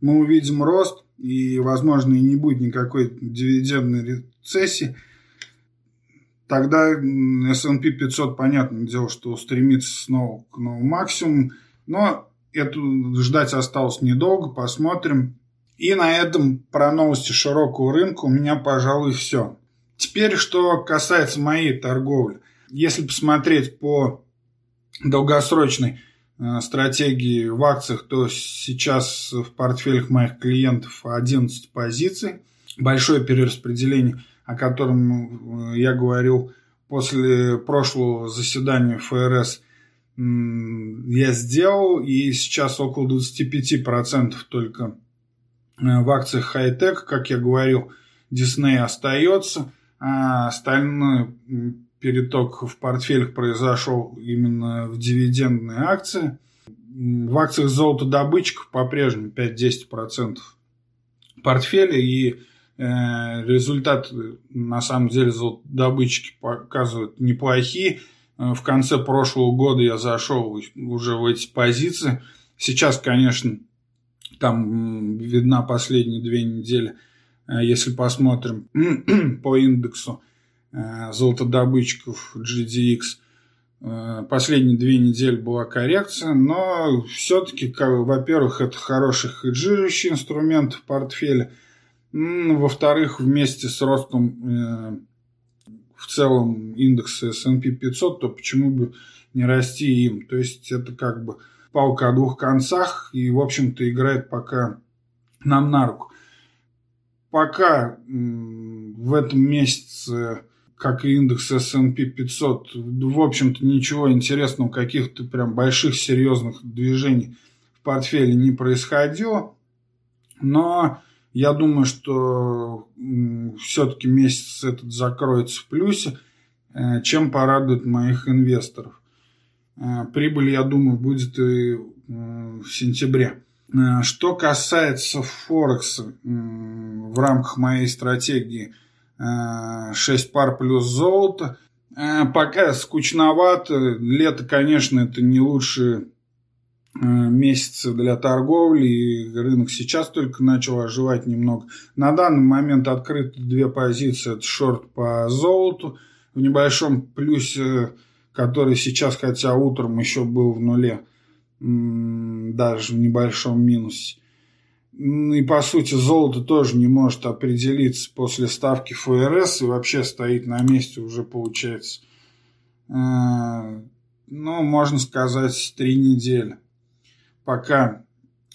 мы увидим рост, и, возможно, и не будет никакой дивидендной рецессии, тогда S&P 500, понятное дело, что устремится снова к новому максимуму, но это ждать осталось недолго, посмотрим. И на этом про новости широкого рынка у меня, пожалуй, все. Теперь, что касается моей торговли. Если посмотреть по долгосрочной э, стратегии в акциях, то сейчас в портфелях моих клиентов 11 позиций. Большое перераспределение, о котором э, я говорил после прошлого заседания ФРС, я сделал. И сейчас около 25% только в акциях хай-тек, как я говорил, Disney остается, а остальной переток в портфелях произошел именно в дивидендные акции. В акциях золотодобытчиков по-прежнему 5-10% портфеля, и э, результаты на самом деле золотодобытчики показывают неплохие. Э, в конце прошлого года я зашел уже в эти позиции. Сейчас, конечно, там видна последние две недели, э, если посмотрим по индексу э, золотодобытчиков GDX, э, последние две недели была коррекция, но все-таки, во-первых, это хороший хеджирующий инструмент в портфеле, во-вторых, вместе с ростом в целом индекса S&P 500, то почему бы не расти им? То есть это как бы палка о двух концах и, в общем-то, играет пока нам на руку. Пока в этом месяце, как и индекс S&P 500, в общем-то, ничего интересного, каких-то прям больших серьезных движений в портфеле не происходило. Но я думаю, что все-таки месяц этот закроется в плюсе, э, чем порадует моих инвесторов. Э, прибыль, я думаю, будет и э, в сентябре. Э, что касается Форекса в рамках моей стратегии 6 пар плюс золото, пока скучновато. Лето, конечно, это не лучшие месяцы для торговли, и рынок сейчас только начал оживать немного. На данный момент открыты две позиции. Это шорт по золоту в небольшом плюсе который сейчас, хотя утром еще был в нуле, даже в небольшом минусе. И по сути золото тоже не может определиться после ставки ФРС и вообще стоит на месте уже получается, э, ну, можно сказать, три недели. Пока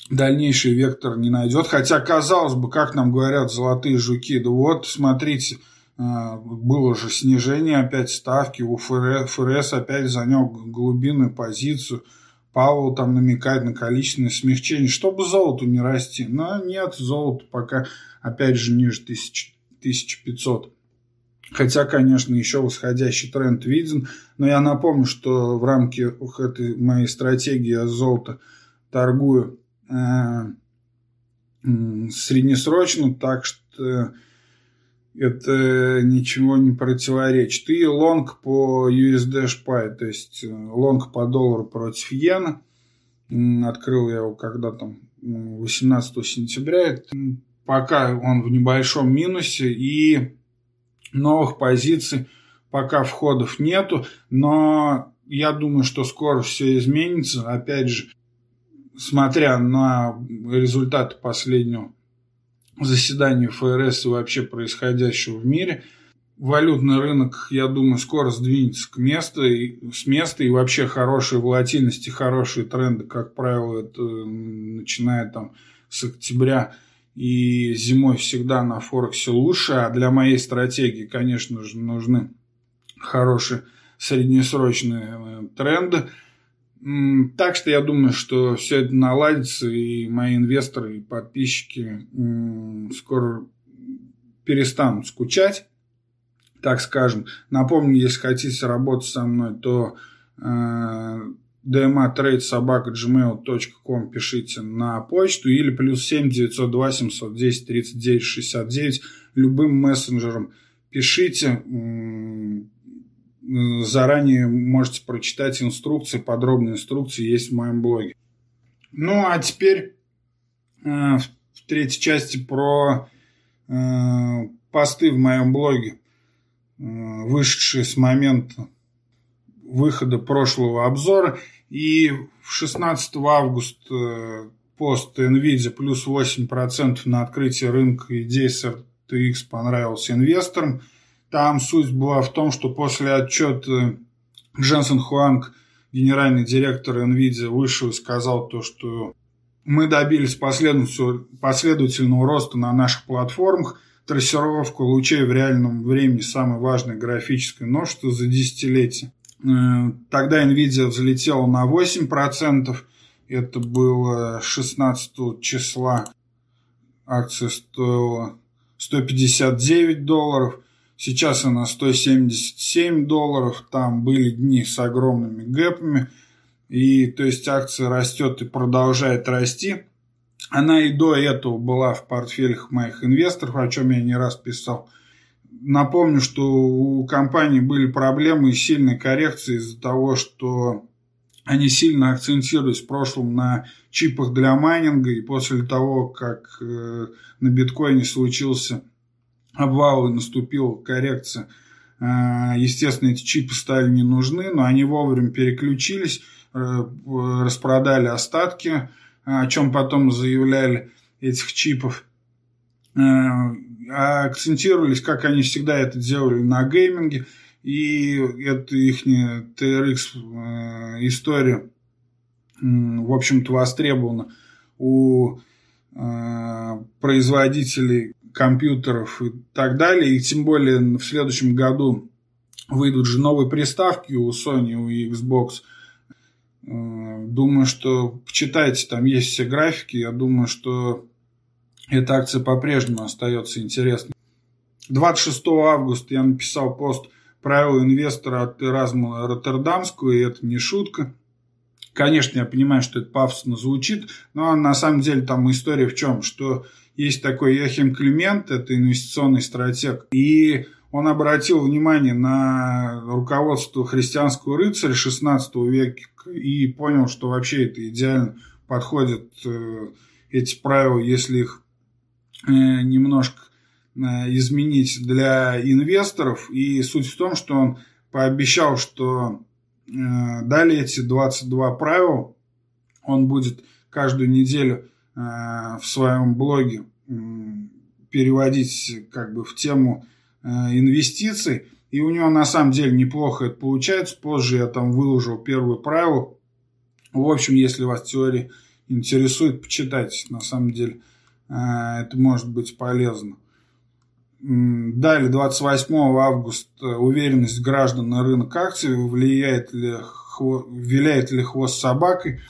дальнейший вектор не найдет. Хотя, казалось бы, как нам говорят золотые жуки, да вот, смотрите, было же снижение опять ставки, у ФРС, опять занял глубинную позицию. Павел там намекает на количественное смягчение, чтобы золоту не расти. Но нет, золото пока опять же ниже 1500. Хотя, конечно, еще восходящий тренд виден. Но я напомню, что в рамках этой моей стратегии я золото торгую э, среднесрочно, так что это ничего не противоречит. И лонг по USD JPY, то есть э, лонг по доллару против иена. Открыл я его когда там 18 сентября. Пока он в небольшом минусе и новых позиций пока входов нету, но я думаю, что скоро все изменится. Опять же, смотря на результаты последнего заседанию ФРС и вообще происходящего в мире. Валютный рынок, я думаю, скоро сдвинется к месту, и, с места, и вообще хорошие волатильности, хорошие тренды, как правило, это начиная там с октября и зимой всегда на Форексе лучше, а для моей стратегии, конечно же, нужны хорошие среднесрочные э, тренды – так что я думаю, что все это наладится, и мои инвесторы и подписчики скоро перестанут скучать, так скажем. Напомню, если хотите работать со мной, то dmatradesobaka.gmail.com пишите на почту или плюс 7 902 710 39 69 любым мессенджером пишите заранее можете прочитать инструкции, подробные инструкции есть в моем блоге. Ну, а теперь э, в третьей части про э, посты в моем блоге, э, вышедшие с момента выхода прошлого обзора. И 16 августа пост NVIDIA плюс 8% на открытие рынка идей с RTX понравился инвесторам. Там суть была в том, что после отчета Дженсен Хуанг, генеральный директор NVIDIA, вышел и сказал то, что мы добились последовательного роста на наших платформах, трассировку лучей в реальном времени самой важной графической множество за десятилетие. Э, тогда NVIDIA взлетела на 8%, это было 16 числа, акция стоила 159 долларов, сейчас она 177 долларов, там были дни с огромными гэпами – и то есть акция растет и продолжает расти. Она и до этого была в портфелях моих инвесторов, о чем я не раз писал. Напомню, что у компании были проблемы и сильные коррекции из-за того, что они сильно акцентировались в прошлом на чипах для майнинга, и после того, как э, на биткоине случился обвал и наступила коррекция, э, естественно, эти чипы стали не нужны, но они вовремя переключились, Э, распродали остатки, о чем потом заявляли этих чипов. Э, акцентировались, как они всегда это делали, на гейминге. И это их TRX э, история, в общем-то, востребована у производителей компьютеров и так далее. И тем более в следующем году выйдут же новые приставки у Sony, у Xbox – Э, думаю, что почитайте, там есть все графики. Я думаю, что эта акция по-прежнему остается интересной. 26 августа я написал пост «Правила инвестора» от Эразма Роттердамского, и это не шутка. Конечно, я понимаю, что это пафосно звучит, но на самом деле там история в чем? Что есть такой Яхим Климент, это инвестиционный стратег, и он обратил внимание на руководство христианского рыцаря 16 века и понял, что вообще это идеально подходит э, эти правила, если их э, немножко э, изменить для инвесторов. И суть в том, что он пообещал, что далее эти 22 правила он будет каждую неделю в своем блоге переводить как бы в тему инвестиций. И у него на самом деле неплохо это получается. Позже я там выложил первое правило. В общем, если вас теория интересует, почитайте. На самом деле э, это может быть полезно. Далее, 28 августа, уверенность граждан на рынок акций, влияет ли, виляет ли хвост собакой.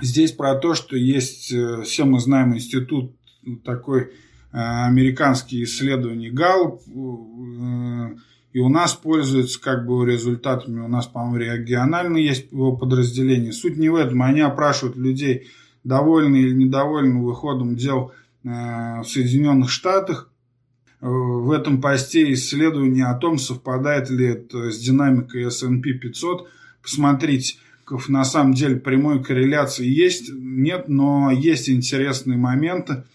Здесь про то, что есть, э, все мы знаем, институт такой Э, американские исследования Галлуп, э, и у нас пользуются как бы результатами, у нас, по-моему, регионально есть его подразделение. Суть не в этом, они опрашивают людей, довольны или недовольны выходом дел в Соединенных Штатах. В этом посте исследование о том, совпадает ли это с динамикой S&P 500. Посмотрите, на самом деле прямой корреляции есть, нет, но есть интересные моменты –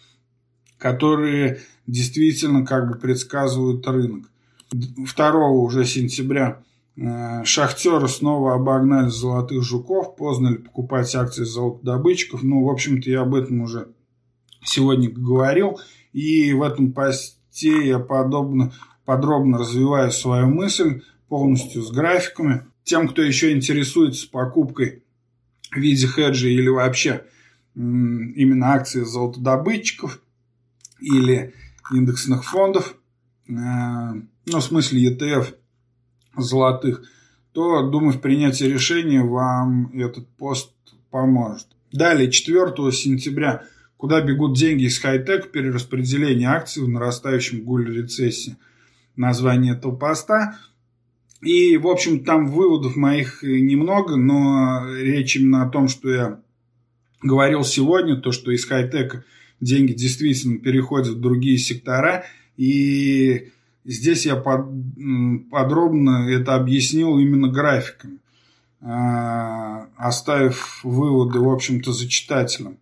которые действительно как бы предсказывают рынок. 2 уже сентября э, шахтеры снова обогнали золотых жуков, поздно ли покупать акции золотодобытчиков. Ну, в общем-то, я об этом уже сегодня говорил. И в этом посте я подобно, подробно развиваю свою мысль полностью с графиками. Тем, кто еще интересуется покупкой в виде хеджа или вообще именно акции золотодобытчиков, или индексных фондов, э, ну, в смысле ETF золотых, то, думаю, в принятии решения вам этот пост поможет. Далее, 4 сентября, куда бегут деньги из хай-тек, перераспределение акций в нарастающем гуле рецессии. Название этого поста. И, в общем, там выводов моих немного, но речь именно о том, что я говорил сегодня, то, что из хай-тека деньги действительно переходят в другие сектора. И здесь я под, подробно это объяснил именно графиками, а, оставив выводы, в общем-то, за читателем.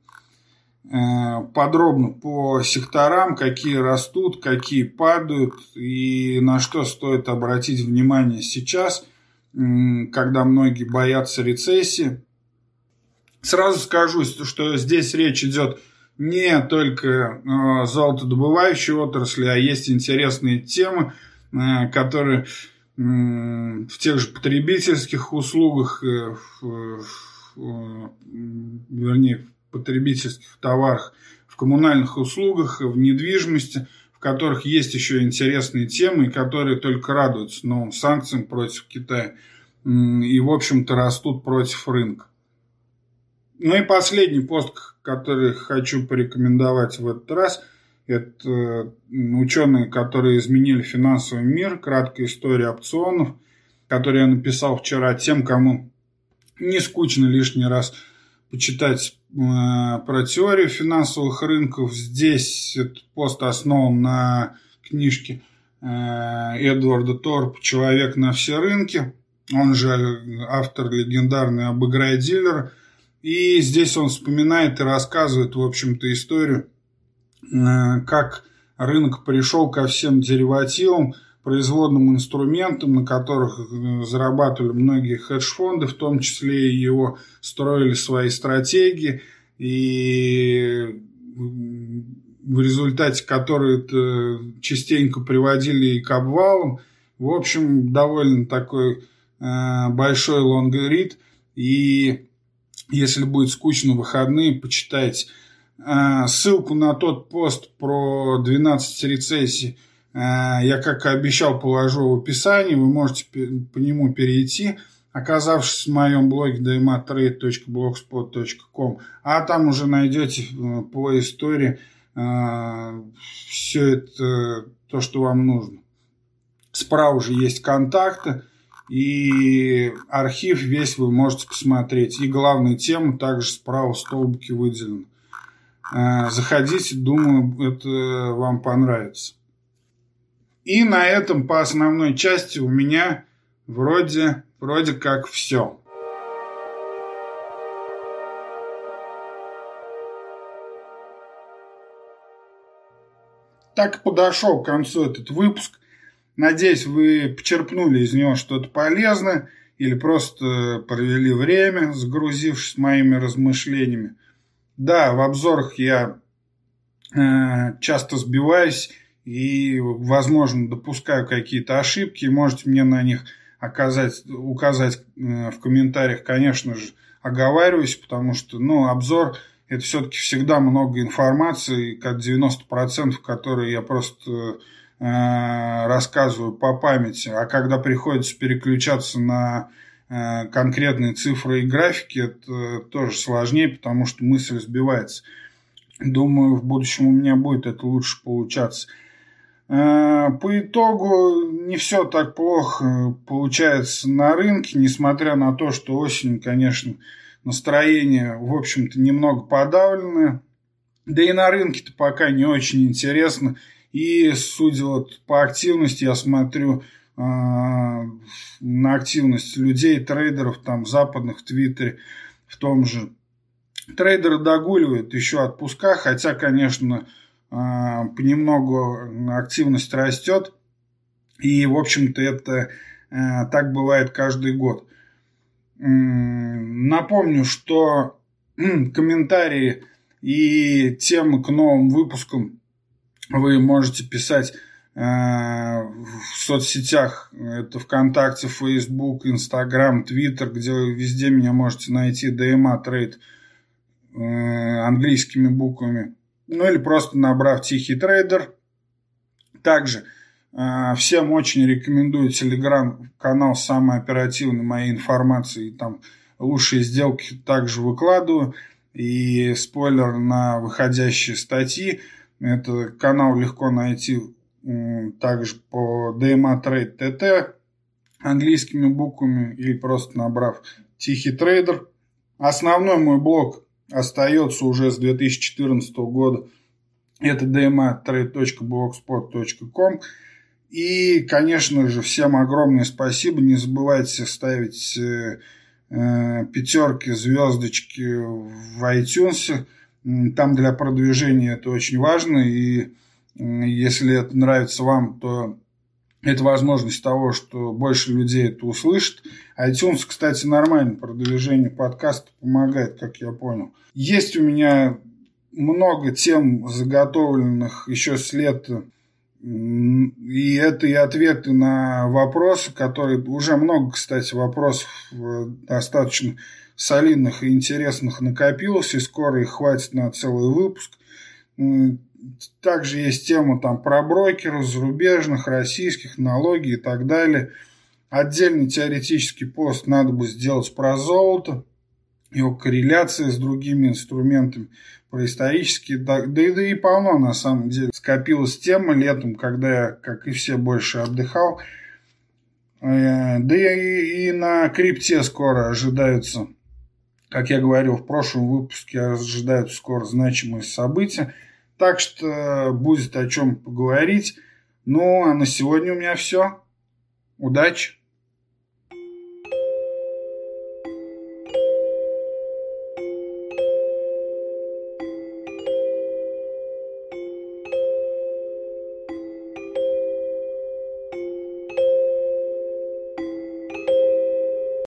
Э, подробно по секторам, какие растут, какие падают и на что стоит обратить внимание сейчас. когда многие боятся рецессии. Сразу скажу, что здесь речь идет не только о золотодобывающей отрасли, а есть интересные темы, э, которые в тех же потребительских услугах, э, вернее, потребительских товарах, в коммунальных услугах, в недвижимости, в которых есть еще интересные темы, которые только радуются новым санкциям против Китая и, в общем-то, растут против рынка. Ну и последний пост, который хочу порекомендовать в этот раз, это ученые, которые изменили финансовый мир, краткая история опционов, который я написал вчера тем, кому не скучно лишний раз почитать э, про теорию финансовых рынков. Здесь этот пост основан на книжке э, Эдварда Торп «Человек на все рынки». Он же автор легендарный «Обыграй дилера». И здесь он вспоминает и рассказывает, в общем-то, историю, э, как рынок пришел ко всем деривативам, производным инструментам, на которых э, зарабатывали многие хедж-фонды, в том числе и его строили свои стратегии, и в результате которых частенько приводили и к обвалам. В общем, довольно такой э, большой лонгрид, и если будет скучно выходные, почитайте. Э, ссылку на тот пост про 12 рецессий я, как и обещал, положу в описании. Вы можете по нему перейти, оказавшись в моем блоге dmatrade.blogspot.com. А там уже найдете э, по истории все это, то, что вам нужно. Справа же есть контакты. И архив весь вы можете посмотреть. И главные темы также справа в столбике выделены. Э, заходите, думаю, это вам понравится. И на этом по основной части у меня вроде, вроде как все. Так подошел к концу этот выпуск. Надеюсь, вы почерпнули из него что-то полезное или просто провели время, сгрузившись моими размышлениями. Да, в обзорах я э, часто сбиваюсь и, возможно, допускаю какие-то ошибки. Можете мне на них оказать, указать э, в комментариях, конечно же, оговариваюсь, потому что, ну, обзор – это все-таки всегда много информации, как 90%, которые я просто Э, рассказываю по памяти, а когда приходится переключаться на э, конкретные цифры и графики, это тоже сложнее, потому что мысль сбивается. Думаю, в будущем у меня будет это лучше получаться. Э, по итогу не все так плохо получается на рынке, несмотря на то, что осень, конечно, настроение, в общем-то, немного подавленное. Да и на рынке-то пока не очень интересно. И судя вот по активности, я смотрю э, на активность людей, трейдеров там западных в Твиттере, в том же. Трейдеры догуливают еще отпуска, хотя, конечно, э, понемногу активность растет. И, в общем-то, это э, так бывает каждый год. Напомню, что комментарии и темы к новым выпускам вы можете писать э, в соцсетях, это ВКонтакте, Facebook, Instagram, Twitter, где вы везде меня можете найти, DMA Trade э, английскими буквами, ну или просто набрав Тихий Трейдер. Также э, всем очень рекомендую телеграм-канал самой оперативной моей информации, там лучшие сделки также выкладываю, и спойлер на выходящие статьи – это канал легко найти также по DMA Trade TT английскими буквами или просто набрав Тихий трейдер. Основной мой блог остается уже с 2014 года. Это dmatrade.blogspot.com. И, конечно же, всем огромное спасибо. Не забывайте ставить э, э пятерки, звездочки в iTunes. Там для продвижения это очень важно, и если это нравится вам, то это возможность того, что больше людей это услышит. iTunes, кстати, нормально продвижение подкаста помогает, как я понял. Есть у меня много тем заготовленных еще с лета. И это и ответы на вопросы, которые... Уже много, кстати, вопросов э, достаточно солидных и интересных накопилось, и скоро их хватит на целый выпуск. Также есть тема там про брокеров, зарубежных, российских, налоги и так далее. Отдельный теоретический пост надо бы сделать про золото, его корреляция с другими инструментами, про исторические, да, да, и, да и полно на самом деле. Скопилась тема летом, когда я, как и все, больше отдыхал. Э, да и, и на крипте скоро ожидаются, как я говорил в прошлом выпуске, ожидаются скоро значимые события. Так что будет о чем поговорить. Ну, а на сегодня у меня все. Удачи!